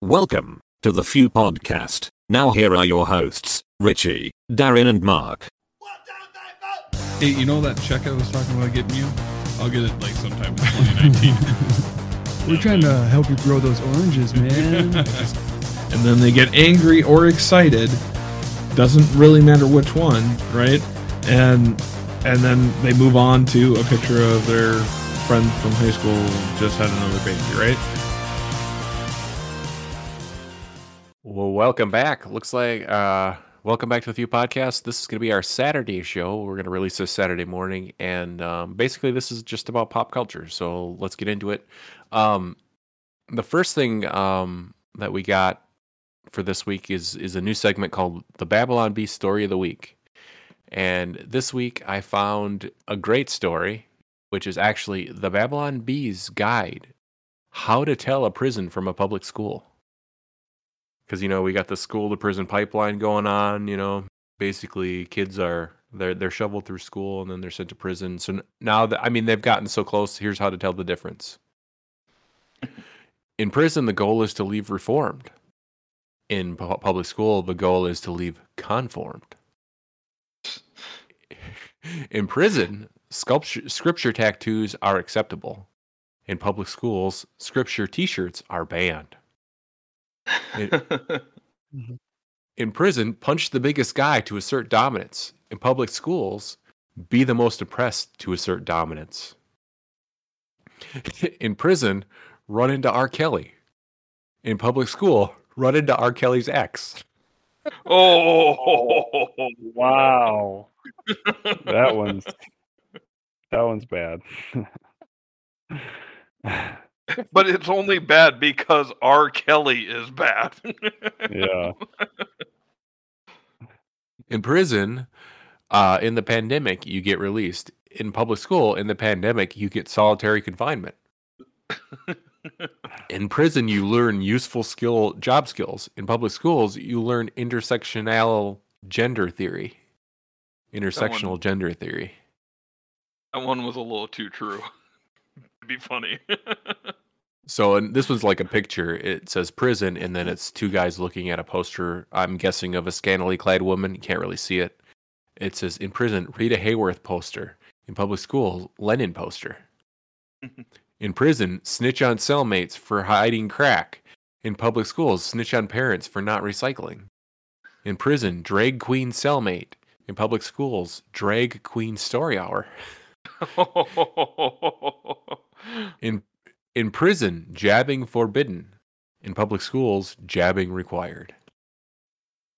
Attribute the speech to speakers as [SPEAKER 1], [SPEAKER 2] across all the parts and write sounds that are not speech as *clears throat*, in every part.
[SPEAKER 1] Welcome to the Few Podcast. Now here are your hosts, Richie, Darin, and Mark.
[SPEAKER 2] Hey, you know that check I was talking about getting you? I'll get it like sometime in *laughs* 2019. *laughs*
[SPEAKER 3] We're trying to help you grow those oranges, man. *laughs*
[SPEAKER 2] and then they get angry or excited. Doesn't really matter which one, right? And and then they move on to a picture of their friend from high school just had another baby, right?
[SPEAKER 4] Well, welcome back. Looks like uh welcome back to the Few Podcast. This is going to be our Saturday show. We're going to release this Saturday morning, and um, basically, this is just about pop culture. So let's get into it. Um, the first thing um, that we got for this week is is a new segment called the Babylon Bee Story of the Week. And this week, I found a great story, which is actually the Babylon Bees Guide: How to Tell a Prison from a Public School because you know we got the school to prison pipeline going on. You know, basically kids are they're they're shoveled through school and then they're sent to prison. So now that I mean they've gotten so close. Here's how to tell the difference. In prison, the goal is to leave reformed. In pu- public school, the goal is to leave conformed. *laughs* In prison, sculpture, scripture tattoos are acceptable. In public schools, scripture T-shirts are banned. In, *laughs* mm-hmm. in prison, punch the biggest guy to assert dominance. In public schools, be the most oppressed to assert dominance. *laughs* in prison, run into R. Kelly. In public school, run into R. Kelly's ex. *laughs*
[SPEAKER 5] Oh,
[SPEAKER 6] Wow. that one's that one's bad.
[SPEAKER 5] But it's only bad because R. Kelly is bad.
[SPEAKER 6] yeah. *laughs*
[SPEAKER 4] In prison, uh, in the pandemic, you get released. In public school, in the pandemic, you get solitary confinement. *laughs* in prison, you learn useful skill job skills. In public schools, you learn intersectional gender theory. Intersectional gender theory.
[SPEAKER 5] that one was a little too true. *laughs* to be funny.
[SPEAKER 4] So, and this was like a picture. It says prison, and then it's two guys looking at a poster. I'm guessing of a scantily clad woman. You can't really see it. It says in prison, Rita Hayworth poster. In public school, Lenin poster. *laughs* in prison, snitch on cellmates for hiding crack. In public schools, snitch on parents for not recycling. In prison, drag queen cellmate. In public schools, drag queen story hour. *laughs* In in prison, jabbing forbidden. In public schools, jabbing required.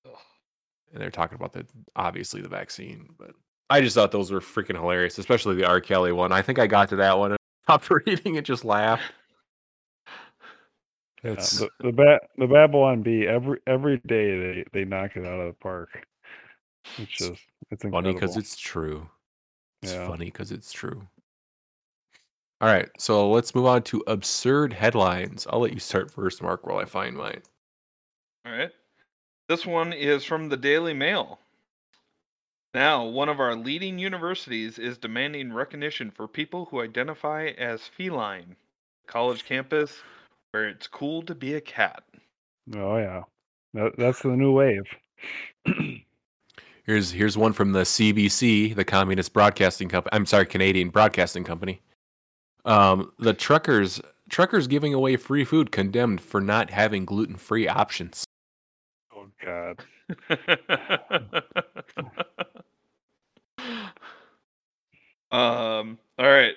[SPEAKER 4] And they're talking about the obviously the vaccine, but I just thought those were freaking hilarious, especially the R. Kelly one. I think I got to that one and *laughs* stopped reading and just laughed. *laughs*
[SPEAKER 6] Yeah,
[SPEAKER 4] It's
[SPEAKER 6] the the, ba- the Babylon Bee every every day they they knock it out of the park. It's just it's
[SPEAKER 4] funny because it's true. It's
[SPEAKER 6] Yeah.
[SPEAKER 4] funny because it's true. All right, so let's move on to absurd headlines. I'll let you start first, Mark, while I find mine.
[SPEAKER 5] All right. This one is from the Daily Mail. Now, one of our leading universities is demanding recognition for people who identify as feline. College campus where it's cool to be a cat.
[SPEAKER 6] Oh yeah, that, that's the new wave. *clears throat*
[SPEAKER 4] Here's here's one from the CBC, the Communist Broadcasting Company. I'm sorry, Canadian Broadcasting Company. Um, the truckers truckers giving away free food condemned for not having gluten free options.
[SPEAKER 6] oh God. *laughs*
[SPEAKER 5] um, all right.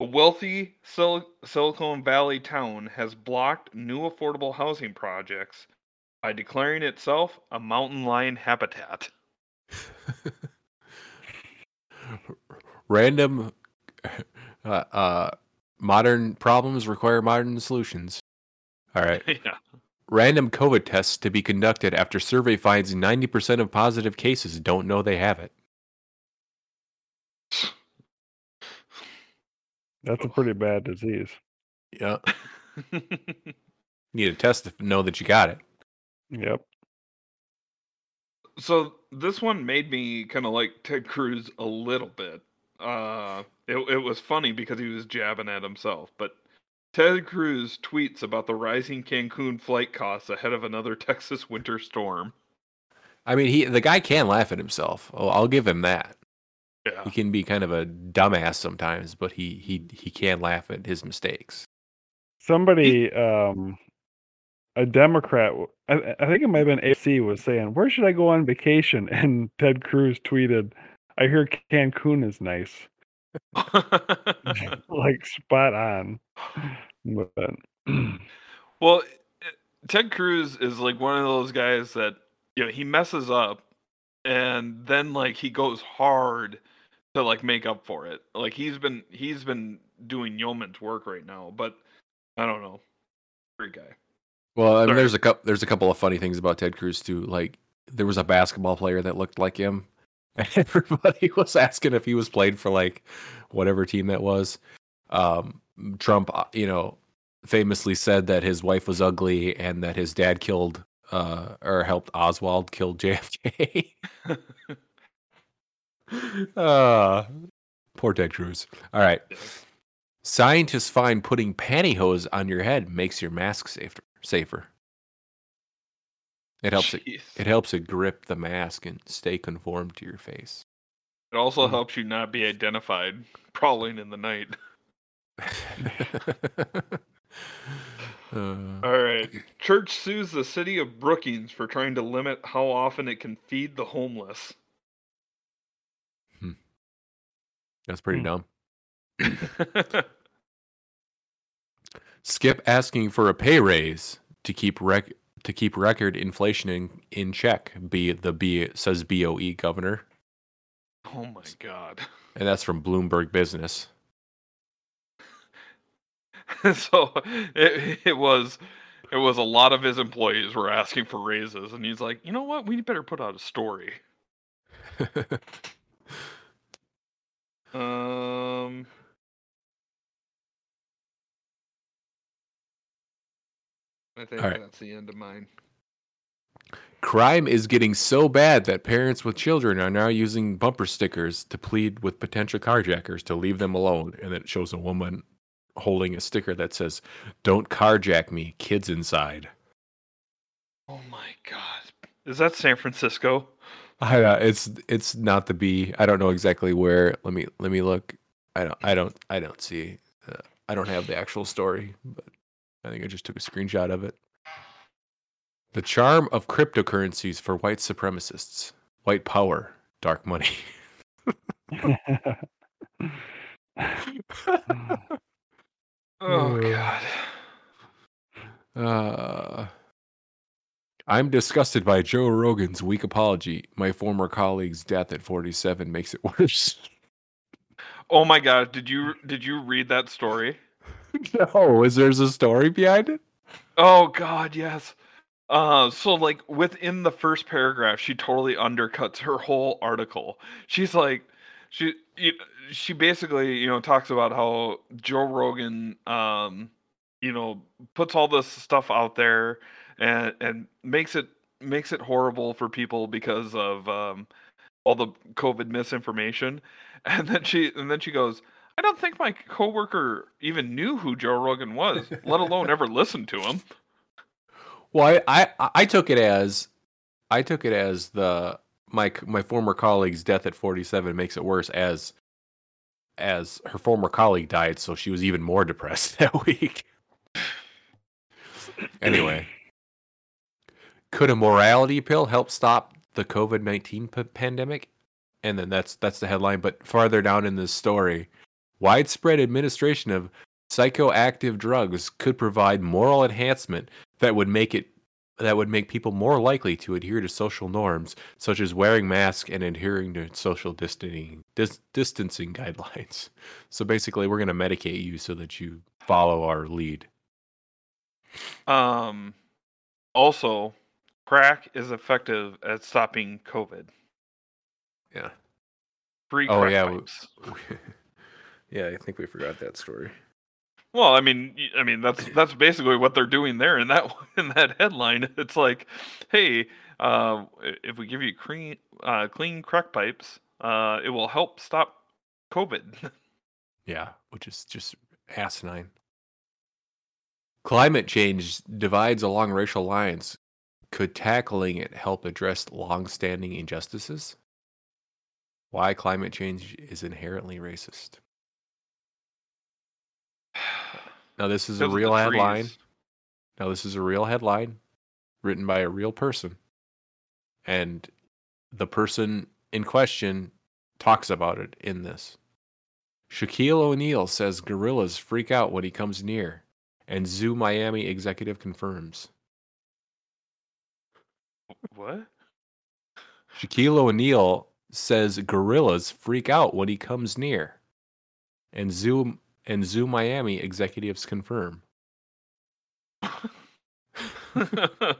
[SPEAKER 5] A wealthy Sil- Silicon Valley town has blocked new affordable housing projects by declaring itself a mountain lion habitat. *laughs*
[SPEAKER 4] Random uh, uh, modern problems require modern solutions. All right. *laughs*
[SPEAKER 5] yeah.
[SPEAKER 4] Random COVID tests to be conducted after survey finds 90% of positive cases don't know they have it.
[SPEAKER 6] That's a pretty bad disease.
[SPEAKER 4] Yeah. *laughs* Need a test to know that you got it.
[SPEAKER 6] Yep.
[SPEAKER 5] so this one made me kind of like Ted Cruz a little bit. Uh, it it was funny because he was jabbing at himself, but Ted Cruz tweets about the rising Cancun flight costs ahead of another *laughs* Texas winter storm.
[SPEAKER 4] I mean, he the guy can laugh at himself. Oh, I'll give him that.
[SPEAKER 5] Yeah.
[SPEAKER 4] He can be kind of a dumbass sometimes, but he he he can laugh at his mistakes.
[SPEAKER 6] Somebody, um, a Democrat, I think it might have been AC, was saying, "Where should I go on vacation?" *laughs* And Ted Cruz tweeted, "I hear Cancun is nice." *laughs* *laughs* like spot on. But *clears throat*
[SPEAKER 5] well, eh, Ted Cruz is like one of those guys that you know he messes up, and then like he goes hard to like make up for it. Like he's been he's been doing yeoman's work right now, but I don't know. Great guy.
[SPEAKER 4] Well, I mean, there's a couple there's a couple of funny things about Ted Cruz too. Like there was a basketball player that looked like him, and *laughs* everybody was asking if he was played for like whatever team that was. Um, Trump, uh, you know, famously said that his wife was ugly and that his dad killed uh, or helped Oswald kill *laughs* JFK. uh, *laughs* poor Ted Cruz. All right. Scientists find putting pantyhose on your head makes your mask safer. Safer. It helps it.
[SPEAKER 5] Jeez.
[SPEAKER 4] It helps it grip the mask and stay conformed to your face.
[SPEAKER 5] It also helps you not be identified prowling in the night. *laughs*
[SPEAKER 4] Uh,
[SPEAKER 5] All right. Church sues the city of Brookings for trying to limit how often it can feed the homeless.
[SPEAKER 4] that's pretty
[SPEAKER 6] Hmm.
[SPEAKER 4] dumb. *laughs* Skip asking for a pay raise to keep rec- to keep record inflation in, in check. Be the B says BOE governor,
[SPEAKER 5] oh my god.
[SPEAKER 4] and that's from Bloomberg Business. *laughs*
[SPEAKER 5] so it, it was it was a lot of his employees were asking for raises and he's like, "You know what? We better put out a story." *laughs* Um I think
[SPEAKER 4] right.
[SPEAKER 5] that's the end of mine.
[SPEAKER 4] Crime is getting so bad that parents with children are now using bumper stickers to plead with potential carjackers to leave them alone. And it shows a woman holding a sticker that says, Don't carjack me, kids inside.
[SPEAKER 5] Oh my god. Is that San Francisco?
[SPEAKER 4] I, it's it's not the B. I don't know exactly where. Let me let me look. I don't I don't I don't see. Uh, I don't have the actual story, but I think I just took a screenshot of it. The charm of cryptocurrencies for white supremacists, white power, dark money. *laughs*
[SPEAKER 5] Oh
[SPEAKER 4] Uh,
[SPEAKER 5] god.
[SPEAKER 4] Uh, I'm disgusted by Joe Rogan's weak apology. My former colleague's death at 47 makes it *laughs* worse.
[SPEAKER 5] Oh my god, did you did you read that story? *laughs*
[SPEAKER 4] no, is there's a story behind it?
[SPEAKER 5] Oh god, yes. Uh so like within the first paragraph, she totally undercuts her whole article. She's like she she basically, you know, talks about how Joe Rogan um you know, puts all this stuff out there and and makes it makes it horrible for people because of um all the COVID misinformation. *laughs* And then she and then she goes, I don't think my coworker even knew who Joe Rogan was, let alone ever listened to him.
[SPEAKER 4] Well, I, I I took it as I took it as the my my former colleague's death at 47 makes it worse as as her former colleague died, so she was even more *laughs* depressed that week. anyway, could a morality pill help stop the COVID 19 p- pandemic? And then that's that's the headline. But farther down in this story, widespread administration of psychoactive drugs could provide moral enhancement that would make it that would make people more likely to adhere to social norms such as wearing masks and adhering to social distancing dis- distancing guidelines. So basically, we're going to medicate you so that you follow our lead.
[SPEAKER 5] Um, also, crack is effective at stopping COVID.
[SPEAKER 4] Yeah.
[SPEAKER 5] Free
[SPEAKER 4] Oh, yeah, we-. *laughs* yeah, I think we forgot that story.
[SPEAKER 5] Well, I mean, I mean that's that's basically what they're doing there in that *laughs* in that headline. It's like, hey, uh, if we give you clean uh, clean crack pipes, uh, it will help stop COVID. *laughs*
[SPEAKER 4] Yeah, which is just asinine. Climate change divides along racial lines. Could tackling it help address long-standing injustices? Why climate change is inherently racist. Now this is a
[SPEAKER 5] Because of the
[SPEAKER 4] real headline.
[SPEAKER 5] trees.
[SPEAKER 4] Now this is a real headline written by a real person. And the person in question talks about it in this. Shaquille O'Neal says gorillas freak out when he comes near, and Zoo Miami executive confirms.
[SPEAKER 5] What?
[SPEAKER 4] Shaquille O'Neal says gorillas freak out when he comes near, and Zoo and Zoo Miami executives confirm.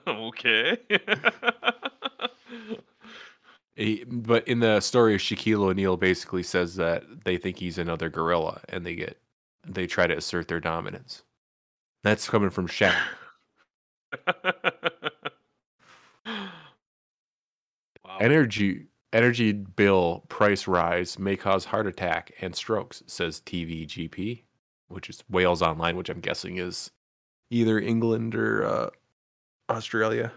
[SPEAKER 5] okay. *laughs*
[SPEAKER 4] He, but in the story, of Shaquille O'Neal basically says that they think he's another gorilla, and they get they try to assert their dominance. That's coming from Shaq. *laughs*
[SPEAKER 5] wow.
[SPEAKER 4] Energy energy bill price rise may cause heart attack and strokes, says TVGP, which is Wales Online, which I'm guessing is either England or uh, Australia.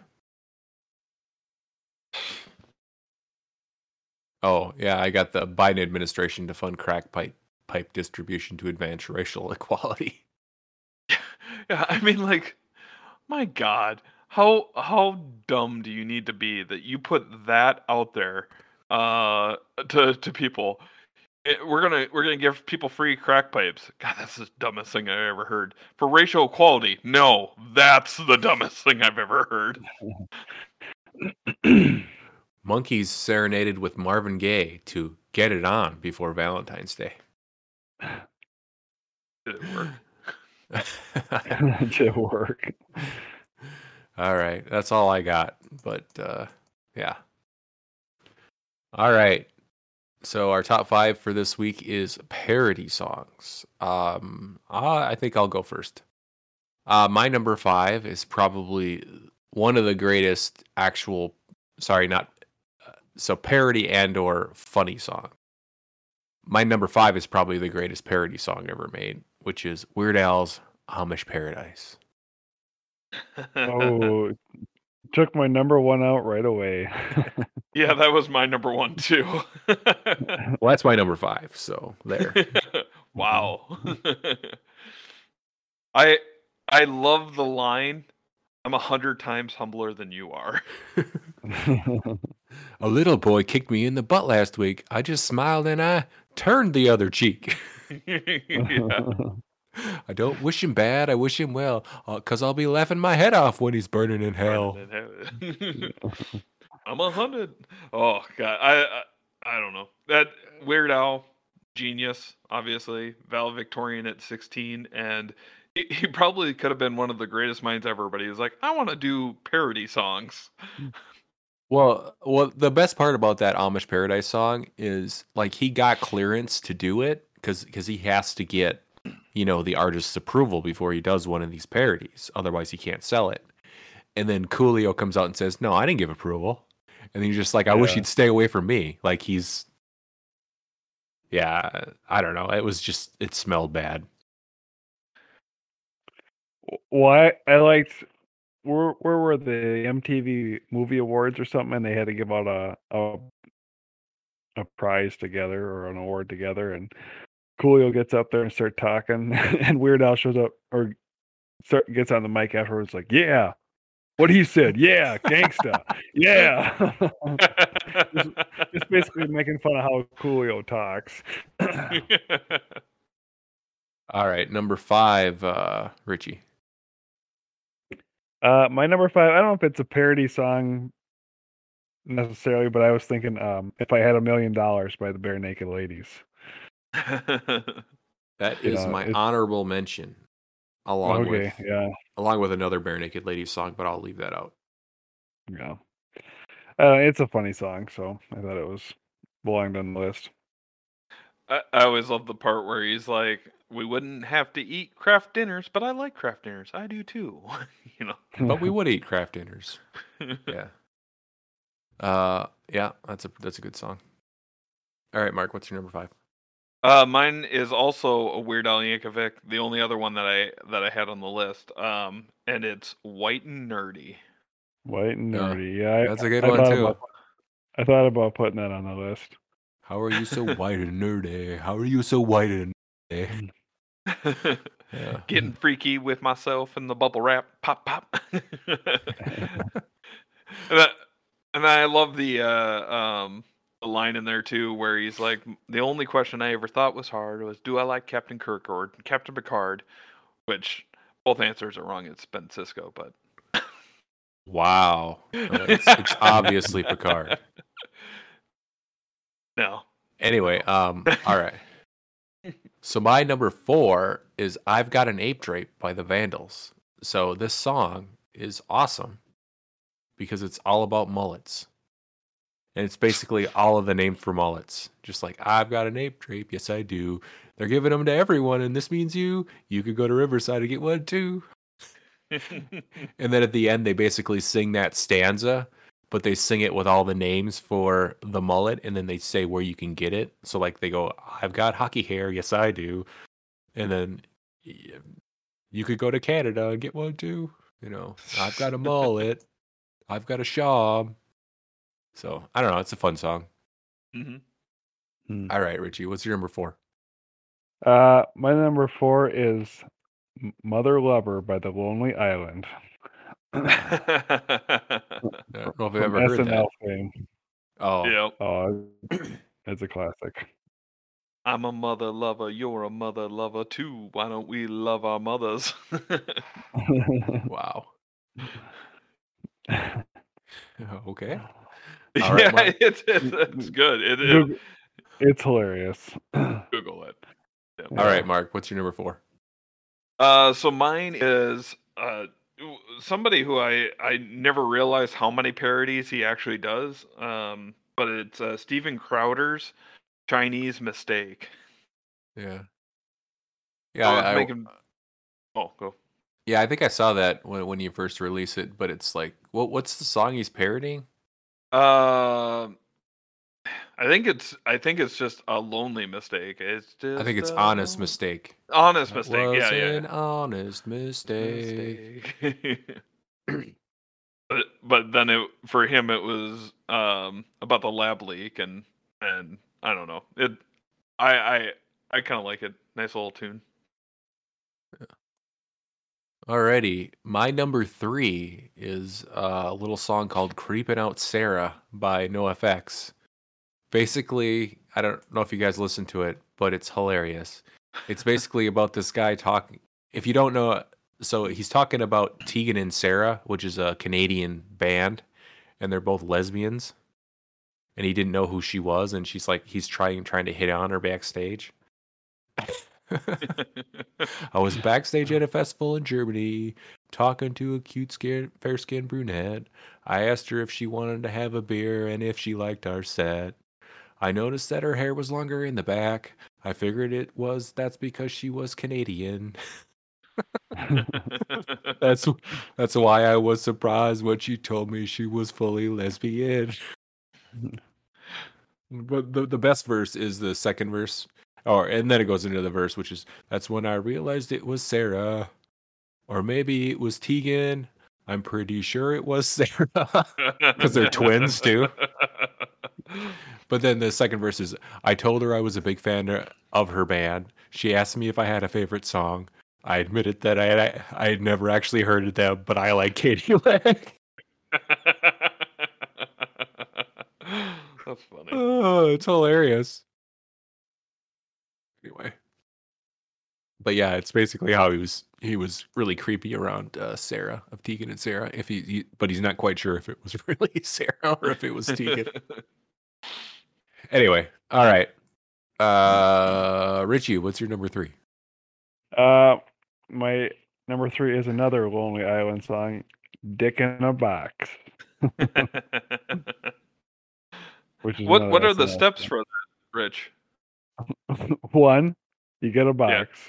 [SPEAKER 4] Oh yeah, I got the Biden administration to fund crack pipe pipe distribution to advance racial *laughs* equality. *laughs*
[SPEAKER 5] Yeah, I mean, like, my God, how how dumb do you need to be that you put that out there uh, to to people? Eh, We're gonna we're gonna give people free crack pipes. God, that's the dumbest thing I ever heard. For racial equality, no, that's the dumbest thing I've ever heard. *clears throat*
[SPEAKER 4] Monkeys serenaded with Marvin Gaye to "Get It On" before Valentine's Day.
[SPEAKER 5] Did it work? *laughs* *laughs*
[SPEAKER 6] to work.
[SPEAKER 4] all right, that's all I got. But uh, yeah. All right. So our top five for this week is parody songs. Um, I think I'll go first. Uh, my number five is probably one of the greatest actual. Sorry, not uh, so parody and or funny song. My number five is probably the greatest parody song ever made, which is Weird Al's Amish Paradise. *laughs*
[SPEAKER 6] Oh, took my number one out right away. *laughs*
[SPEAKER 5] yeah, that was my number one too. *laughs*
[SPEAKER 4] Well, that's my number five. So there. *laughs*
[SPEAKER 5] wow. Mm-hmm. I I love the line. I'm a hundred times humbler than you are.
[SPEAKER 4] A little boy kicked me in the butt last week. I just smiled and I turned the other cheek.
[SPEAKER 5] yeah.
[SPEAKER 4] I don't wish him bad. I wish him well, uh, because I'll be laughing my head off when he's burning in hell. *laughs*
[SPEAKER 5] I'm a hundred. Oh god, I, I I don't know that Weird Al, genius, obviously valedictorian at 16, and he, he probably could have been one of the greatest minds ever. But he was like, I want to do parody songs.
[SPEAKER 4] Well, well, the best part about that Amish Paradise song is like he got clearance to do it because because he has to get you know the artist's approval before he does one of these parodies. Otherwise, he can't sell it. And then Coolio comes out and says, "No, I didn't give approval." And he's just like, "I wish he'd stay away from me." Like he's, yeah, I don't know. It was just it smelled bad.
[SPEAKER 6] well, I, I liked where where were the MTV Movie Awards or something, and they had to give out a a, a prize together or an award together, and Coolio gets up there and start talking, *laughs* and Weird Al shows up or start, gets on the mic afterwards, like, "Yeah, what he said, yeah, gangsta, yeah." *laughs* Just basically making fun of how Coolio talks. *laughs*
[SPEAKER 4] All right, number five, uh, Richie.
[SPEAKER 6] Uh, my number five. I don't know if it's a parody song necessarily, but I was thinking, um, if I had a million dollars by the Barenaked Ladies. *laughs*
[SPEAKER 4] That is
[SPEAKER 6] Yeah,
[SPEAKER 4] my
[SPEAKER 6] it's-
[SPEAKER 4] honorable mention, along
[SPEAKER 6] okay,
[SPEAKER 4] with
[SPEAKER 6] yeah,
[SPEAKER 4] along with another Barenaked Ladies song, but I'll leave that out.
[SPEAKER 6] yeah. Uh, it's a funny song, so I thought it was belonged on the list.
[SPEAKER 5] I, I always love the part where he's like, "We wouldn't have to eat Kraft dinners, but I like Kraft dinners. I do too." *laughs* you know.
[SPEAKER 4] But we would eat Kraft dinners. *laughs* Yeah. Uh, yeah, that's a that's a good song. All right, Mark, what's your number five?
[SPEAKER 5] Uh, mine is also a Weird Al Yankovic, the only other one that I that I had on the list. Um, and it's White and Nerdy.
[SPEAKER 6] White and nerdy. Yeah, I,
[SPEAKER 4] That's a good
[SPEAKER 6] I
[SPEAKER 4] one
[SPEAKER 6] thought
[SPEAKER 4] too.
[SPEAKER 6] About, I thought about putting that on the list.
[SPEAKER 4] How are you so white and nerdy? How are you so white and nerdy? *laughs* Yeah. *laughs*
[SPEAKER 5] Getting freaky with myself in the bubble wrap, pop pop. *laughs* and, I, and I love the uh, um the line in there too, where he's like, "The only question I ever thought was hard was, do I like Captain Kirk or Captain Picard?" Which both answers are wrong. It's Ben Sisko, but
[SPEAKER 4] Wow. *laughs* It's, it's obviously Picard.
[SPEAKER 5] no.
[SPEAKER 4] Anyway, um, all right. *laughs* So my number four is I've Got an Ape Drape by the Vandals. So this song is awesome because it's all about mullets. And it's basically all of the names for mullets. Just like I've got an ape drape, yes I do. They're giving them to everyone, and this means you. You could go to Riverside and get one too. *laughs* And then at the end, they basically sing that stanza, but they sing it with all the names for the mullet, and then they say where you can get it. So, like, they go, I've got hockey hair. Yes, I do. And then you could go to Canada and get one too. You know, I've got a mullet. I've got a shawm. So, I don't know. It's a fun song.
[SPEAKER 5] Mhm.
[SPEAKER 4] All right, Richie, what's your number four?
[SPEAKER 6] Uh, my number four is Mother Lover by the Lonely Island. *laughs*
[SPEAKER 4] I don't know if I've ever heard that.
[SPEAKER 6] Fame.
[SPEAKER 4] Oh,
[SPEAKER 5] yep.
[SPEAKER 6] Oh, it's a classic.
[SPEAKER 5] I'm a mother lover. You're a mother lover too. Why don't we love our mothers? *laughs*
[SPEAKER 4] wow. *laughs* okay. *laughs*
[SPEAKER 5] yeah,
[SPEAKER 4] right,
[SPEAKER 5] it's, it's it's good. It, it,
[SPEAKER 6] it's hilarious. *clears throat*
[SPEAKER 5] Google it. Yep.
[SPEAKER 4] All right, Mark, what's your number four?
[SPEAKER 5] Uh, so mine is uh somebody who I I never realized how many parodies he actually does. Um, but it's uh, Steven Crowder's Chinese Mistake.
[SPEAKER 4] Yeah.
[SPEAKER 5] Yeah,
[SPEAKER 4] Yeah,
[SPEAKER 5] I
[SPEAKER 4] I, I-
[SPEAKER 5] making. Oh, go.
[SPEAKER 4] yeah, I think I saw that when when you first released it, but it's like, what what's the song he's parodying?
[SPEAKER 5] Uh, I think it's I think it's just a lonely mistake. It's just
[SPEAKER 4] I think it's
[SPEAKER 5] a
[SPEAKER 4] honest mistake.
[SPEAKER 5] Honest
[SPEAKER 4] That
[SPEAKER 5] mistake.
[SPEAKER 4] was
[SPEAKER 5] Yeah, yeah.
[SPEAKER 4] an honest mistake.
[SPEAKER 5] Mistake. *laughs* but but then it for him it was um about the lab leak and and I don't know it I I I kind of like it nice little tune
[SPEAKER 4] Alrighty, my number three is a little song called "Creeping Out Sara" by NoFX. Basically, I don't know if you guys listen to it, but it's hilarious. It's basically *laughs* about this guy talking. If you don't know, so he's talking about Tegan and Sara, which is a Canadian band, and they're both lesbians. And he didn't know who she was, and she's like, he's trying trying to hit on her backstage. *laughs* *laughs* I was backstage at a festival in Germany talking to a cute, scared, fair skinned brunette. I asked her if she wanted to have a beer and if she liked our set. I noticed that her hair was longer in the back. I figured it was that's because she was Canadian. *laughs* That's that's why I was surprised when she told me she was fully lesbian. *laughs* but the the best verse is the second verse. Or and then it goes into the verse, which is that's when I realized it was Sara. Or maybe it was Tegan. I'm pretty sure it was Sara *laughs* because they're twins, too. *laughs* But then the second verse is I told her I was a big fan of her band. She asked me if I had a favorite song. I admitted that I I, I had never actually heard of them, but I like k.d. lang. *laughs*
[SPEAKER 5] That's funny.
[SPEAKER 4] Oh, it's hilarious. Anyway, but yeah, it's basically how he was. He was really creepy around uh, Sara of Tegan and Sara. If he, he, but he's not quite sure if it was *laughs* really Sara or if it was Tegan. *laughs* anyway, all right. Uh, Richie, what's your number three?
[SPEAKER 6] Uh, my number three is another Lonely Island song, "Dick in a Box," *laughs* which is
[SPEAKER 5] what what are the steps
[SPEAKER 6] song.
[SPEAKER 5] for that, Rich? *laughs*
[SPEAKER 6] One, you get a box.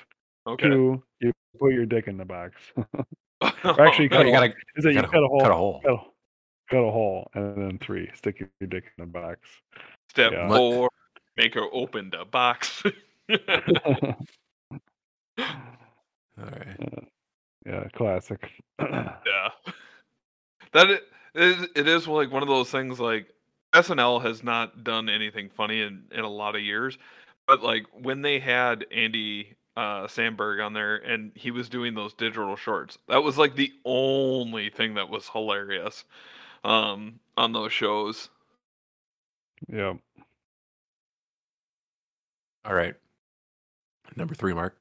[SPEAKER 5] Okay.
[SPEAKER 6] Two, you put your dick in the box. *laughs* *laughs* Or actually,
[SPEAKER 4] No, you gotta
[SPEAKER 6] Is that you
[SPEAKER 4] cut
[SPEAKER 6] cut a hole?
[SPEAKER 4] cut a hole.
[SPEAKER 6] Cut a, cut a hole, and then three, stick your dick in the box.
[SPEAKER 5] Step
[SPEAKER 6] Yeah.
[SPEAKER 5] Four, make her open the box.
[SPEAKER 4] All right.
[SPEAKER 6] Uh, yeah, classic. *clears throat*
[SPEAKER 5] Yeah. That it is, it is like one of those things like SNL has not done anything funny in, in a lot of years, but like when they had Andy uh, Samberg on there and he was doing those digital shorts, that was like the only thing that was hilarious um, on those shows.
[SPEAKER 6] yeah.
[SPEAKER 4] All right. Number three, Mark.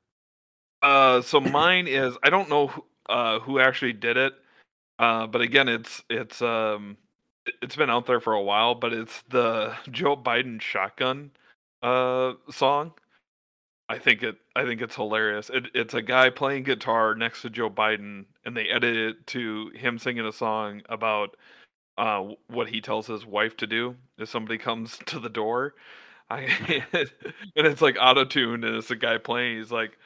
[SPEAKER 5] Uh, so mine is I don't know who, uh, who actually did it, uh, but again, it's it's um it- it's been out there for a while, but it's the Joe Biden shotgun uh song. I think it I think it's hilarious. It, it's a guy playing guitar next to Joe Biden, and they edit it to him singing a song about uh what he tells his wife to do if somebody comes *laughs* to the door. I *laughs* *laughs* and it's like auto tuned, and it's a guy playing. He's like,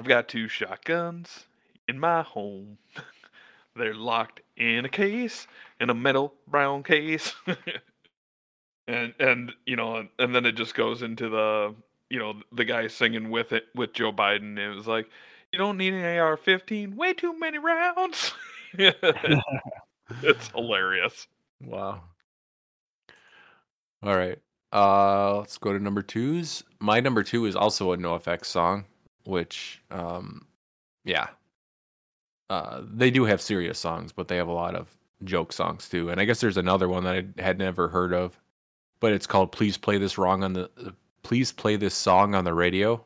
[SPEAKER 5] "I've got two shotguns in my home. They're locked in a case, in a metal brown case." And and you know, and, then it just goes into the you know the guy singing with it with Joe Biden. It was like, "You don't need an AR-15. Way too many rounds." *laughs* it's hilarious.
[SPEAKER 4] Wow. All right. Uh let's go to number twos. My number two is also a NoFX song, which um yeah. Uh they do have serious songs, but they have a lot of joke songs too. And I guess there's another one that I had never heard of, but it's called Please Play This Wrong on the Please Play This Song on the Radio.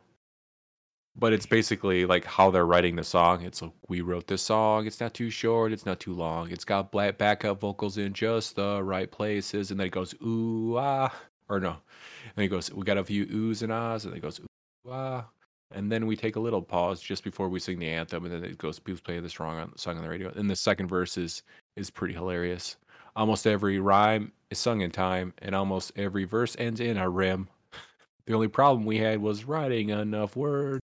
[SPEAKER 4] But it's basically like how they're writing the song. It's like we wrote this song. It's not too short. It's not too long. It's got black backup vocals in just the right places, and then it goes ooh ah, or no, and it goes we got a few oohs and ahs, and then it goes ooh ah, and then we take a little pause just before we sing the anthem, and then it goes please play this wrong on song on the radio. And the second verse is is pretty hilarious. Almost every rhyme is sung in time, and almost every verse ends in a rim. The only problem we had was writing enough words.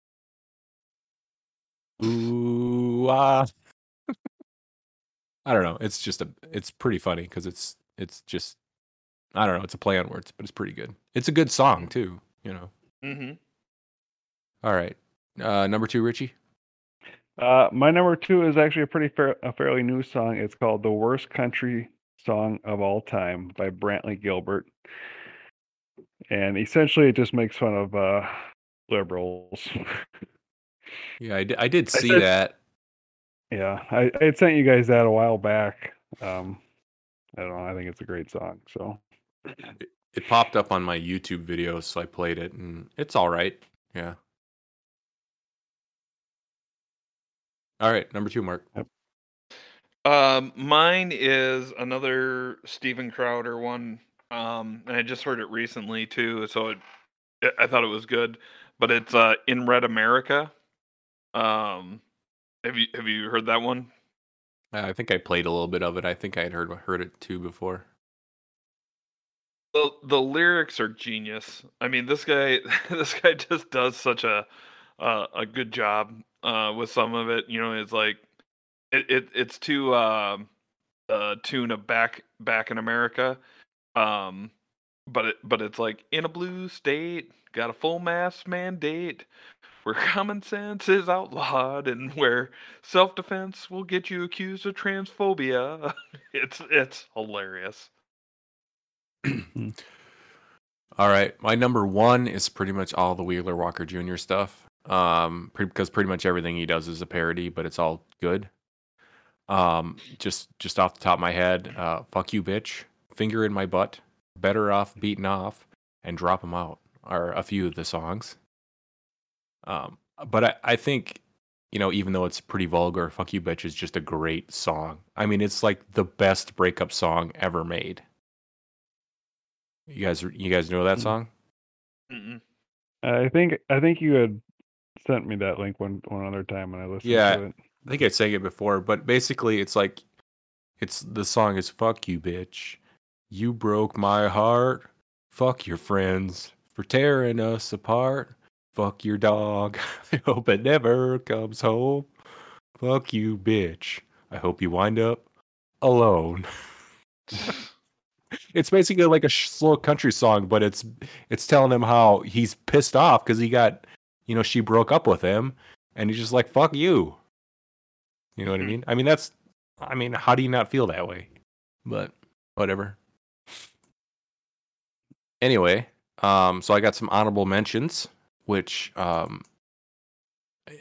[SPEAKER 4] Ooh, ah. *laughs* I don't know. It's just a. It's pretty funny because it's it's just. I don't know. It's a play on words, but it's pretty good. It's a good song too. You know.
[SPEAKER 5] Mm-hmm.
[SPEAKER 4] All right. Uh, number two, Richie.
[SPEAKER 6] Uh, my number two is actually a pretty fair, a fairly new song. It's called "The Worst Country Song of All Time" by Brantley Gilbert, and essentially it just makes fun of uh, liberals.
[SPEAKER 4] Yeah, I did, I did *laughs*
[SPEAKER 6] I
[SPEAKER 4] see
[SPEAKER 6] said-
[SPEAKER 4] that.
[SPEAKER 6] yeah, I, I had sent you guys that a while back. Um, I don't know. I think it's a great song. So
[SPEAKER 4] It popped up on my YouTube video, so I played it, and it's all right. Yeah. All right, number two, Mark.
[SPEAKER 5] Um, mine is another Steven Crowder one. Um, and I just heard it recently too, so it, I- I thought it was good. But it's uh, "In Red America." Um, have you have you heard that one?
[SPEAKER 4] Uh, I think I played a little bit of it. I think I had heard heard it too before.
[SPEAKER 5] The the lyrics are genius. I mean, this guy *laughs* this guy just does such a uh, a good job uh, with some of it. You know, it's like it, it it's to um, uh, tune of back back in America, um, but it but it's like in a blue state, got a full mask mandate, where common sense is outlawed, and where self defense will get you accused of transphobia. *laughs* it's it's hilarious. *clears throat*
[SPEAKER 4] All right, my number one is pretty much all the Wheeler Walker Jr. stuff. Um, because pretty much everything he does is a parody, but it's all good. Um, just just off the top of my head, uh, "Fuck you, bitch," "Finger in my butt," "Better off beaten off," and "Drop 'em out" are a few of the songs. Um, but I, I think, you know, even though it's pretty vulgar, "Fuck you, bitch" is just a great song. I mean, it's like the best breakup song ever made. You guys, you guys know that
[SPEAKER 6] Mm.
[SPEAKER 4] song?
[SPEAKER 5] Mm-mm.
[SPEAKER 6] I think I think you had sent me that link one one other time when I listened
[SPEAKER 4] Yeah.
[SPEAKER 6] to it.
[SPEAKER 4] I think I sang it before, but basically, it's like, it's the song is "Fuck you, bitch." You broke my heart. Fuck your friends for tearing us apart. Fuck your dog. *laughs* I hope it never comes home. Fuck you, bitch. I hope you wind up alone. *laughs* it's basically like a slow country song, but it's it's telling him how he's pissed off because he got, you know, she broke up with him, and he's just like, "Fuck you." You know what I
[SPEAKER 5] Mhm.
[SPEAKER 4] mean? I mean that's, I mean, how do you not feel that way? But whatever. Anyway, um, so I got some honorable mentions, which um,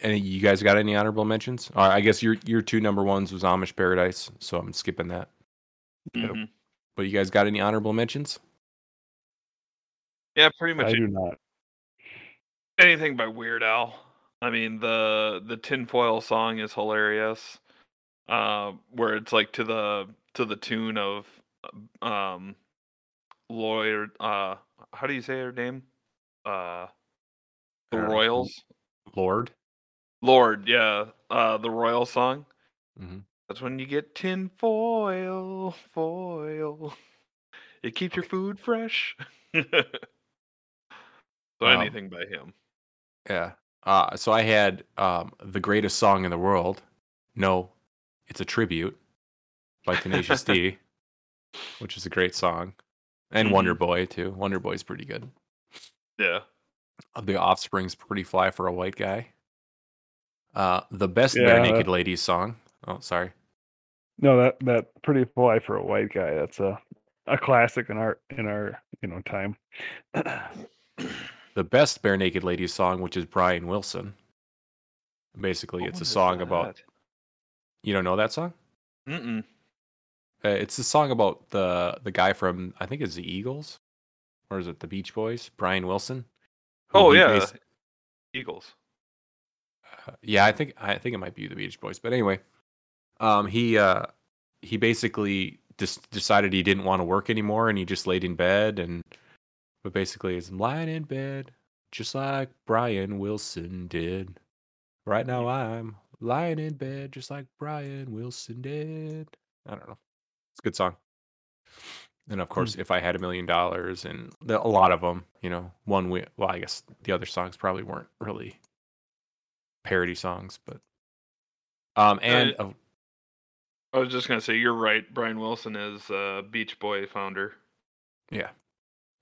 [SPEAKER 4] any you guys got any honorable mentions? Uh, I guess your your two number ones was Amish Paradise, so I'm skipping that. Yep.
[SPEAKER 5] Mhm.
[SPEAKER 4] But you guys got any honorable mentions?
[SPEAKER 5] Yeah, pretty much
[SPEAKER 6] I do not.
[SPEAKER 5] anything by Weird Al. I mean the the tinfoil song is hilarious. Uh, where it's like to the to the tune of um Lloyd uh how do you say her name? Uh the
[SPEAKER 4] I.
[SPEAKER 5] Royals.
[SPEAKER 4] Lorde.
[SPEAKER 5] Lorde, yeah. Uh the Royal song.
[SPEAKER 4] Mhm.
[SPEAKER 5] That's when you get tin foil, foil. *laughs* It keeps your food fresh. *laughs* so
[SPEAKER 4] Um,
[SPEAKER 5] anything by him.
[SPEAKER 4] Yeah. Uh, so I had um, the greatest song in the world. No, it's a tribute by Tenacious D, *laughs* which is a great song, and Wonder Boy too. Wonder Boy's pretty good.
[SPEAKER 5] Yeah.
[SPEAKER 4] Uh, The Offspring's pretty fly for a white guy. Uh, the best
[SPEAKER 6] Yeah,
[SPEAKER 4] Bare
[SPEAKER 6] that-
[SPEAKER 4] Naked Ladies song. Oh, sorry.
[SPEAKER 6] No, that that pretty fly for a white guy. That's a a classic in our in our you know time. *clears throat*
[SPEAKER 4] The best Barenaked Ladies song, which is Brian Wilson. Basically, it's a song about. You don't know that song?
[SPEAKER 5] Mm-mm.
[SPEAKER 4] Uh, it's a song about the the guy from I think it's the Eagles, or is it the Beach Boys? Brian Wilson.
[SPEAKER 5] Oh yeah.
[SPEAKER 4] bas-
[SPEAKER 5] Eagles.
[SPEAKER 4] uh, yeah, I think I think it might be the Beach Boys. But anyway, um, he uh, he basically just decided he didn't want to work anymore, and he just laid in bed and. But basically, it's lying in bed, just like Brian Wilson did. Right now, I'm lying in bed, just like Brian Wilson did. I don't know. It's a good song. And of course, if I had a million dollars, and the, a lot of them, you know, one we well, I guess the other songs probably weren't really parody songs, but um, and
[SPEAKER 5] Uh, I was just gonna say you're right. Brian Wilson is uh, Beach Boy founder.
[SPEAKER 4] yeah,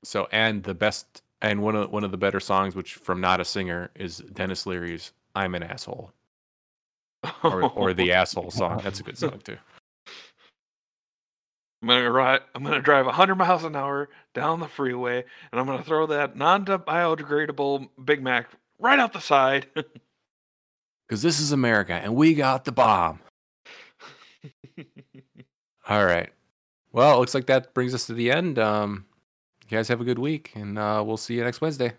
[SPEAKER 4] so and the best and one of one of the better songs, which from not a singer, is Denis Leary's "I'm an Asshole" or or the asshole song. *laughs* That's a good song too.
[SPEAKER 5] I'm gonna ride. I'm gonna drive 100 miles an hour down the freeway, and I'm gonna throw that non-biodegradable Big Mac right out the side. *laughs*
[SPEAKER 4] Because this is America, and we got the bomb. *laughs* All right. Well, it looks like that brings us to the end. Um, you guys have a good week, and uh, we'll see you next Wednesday.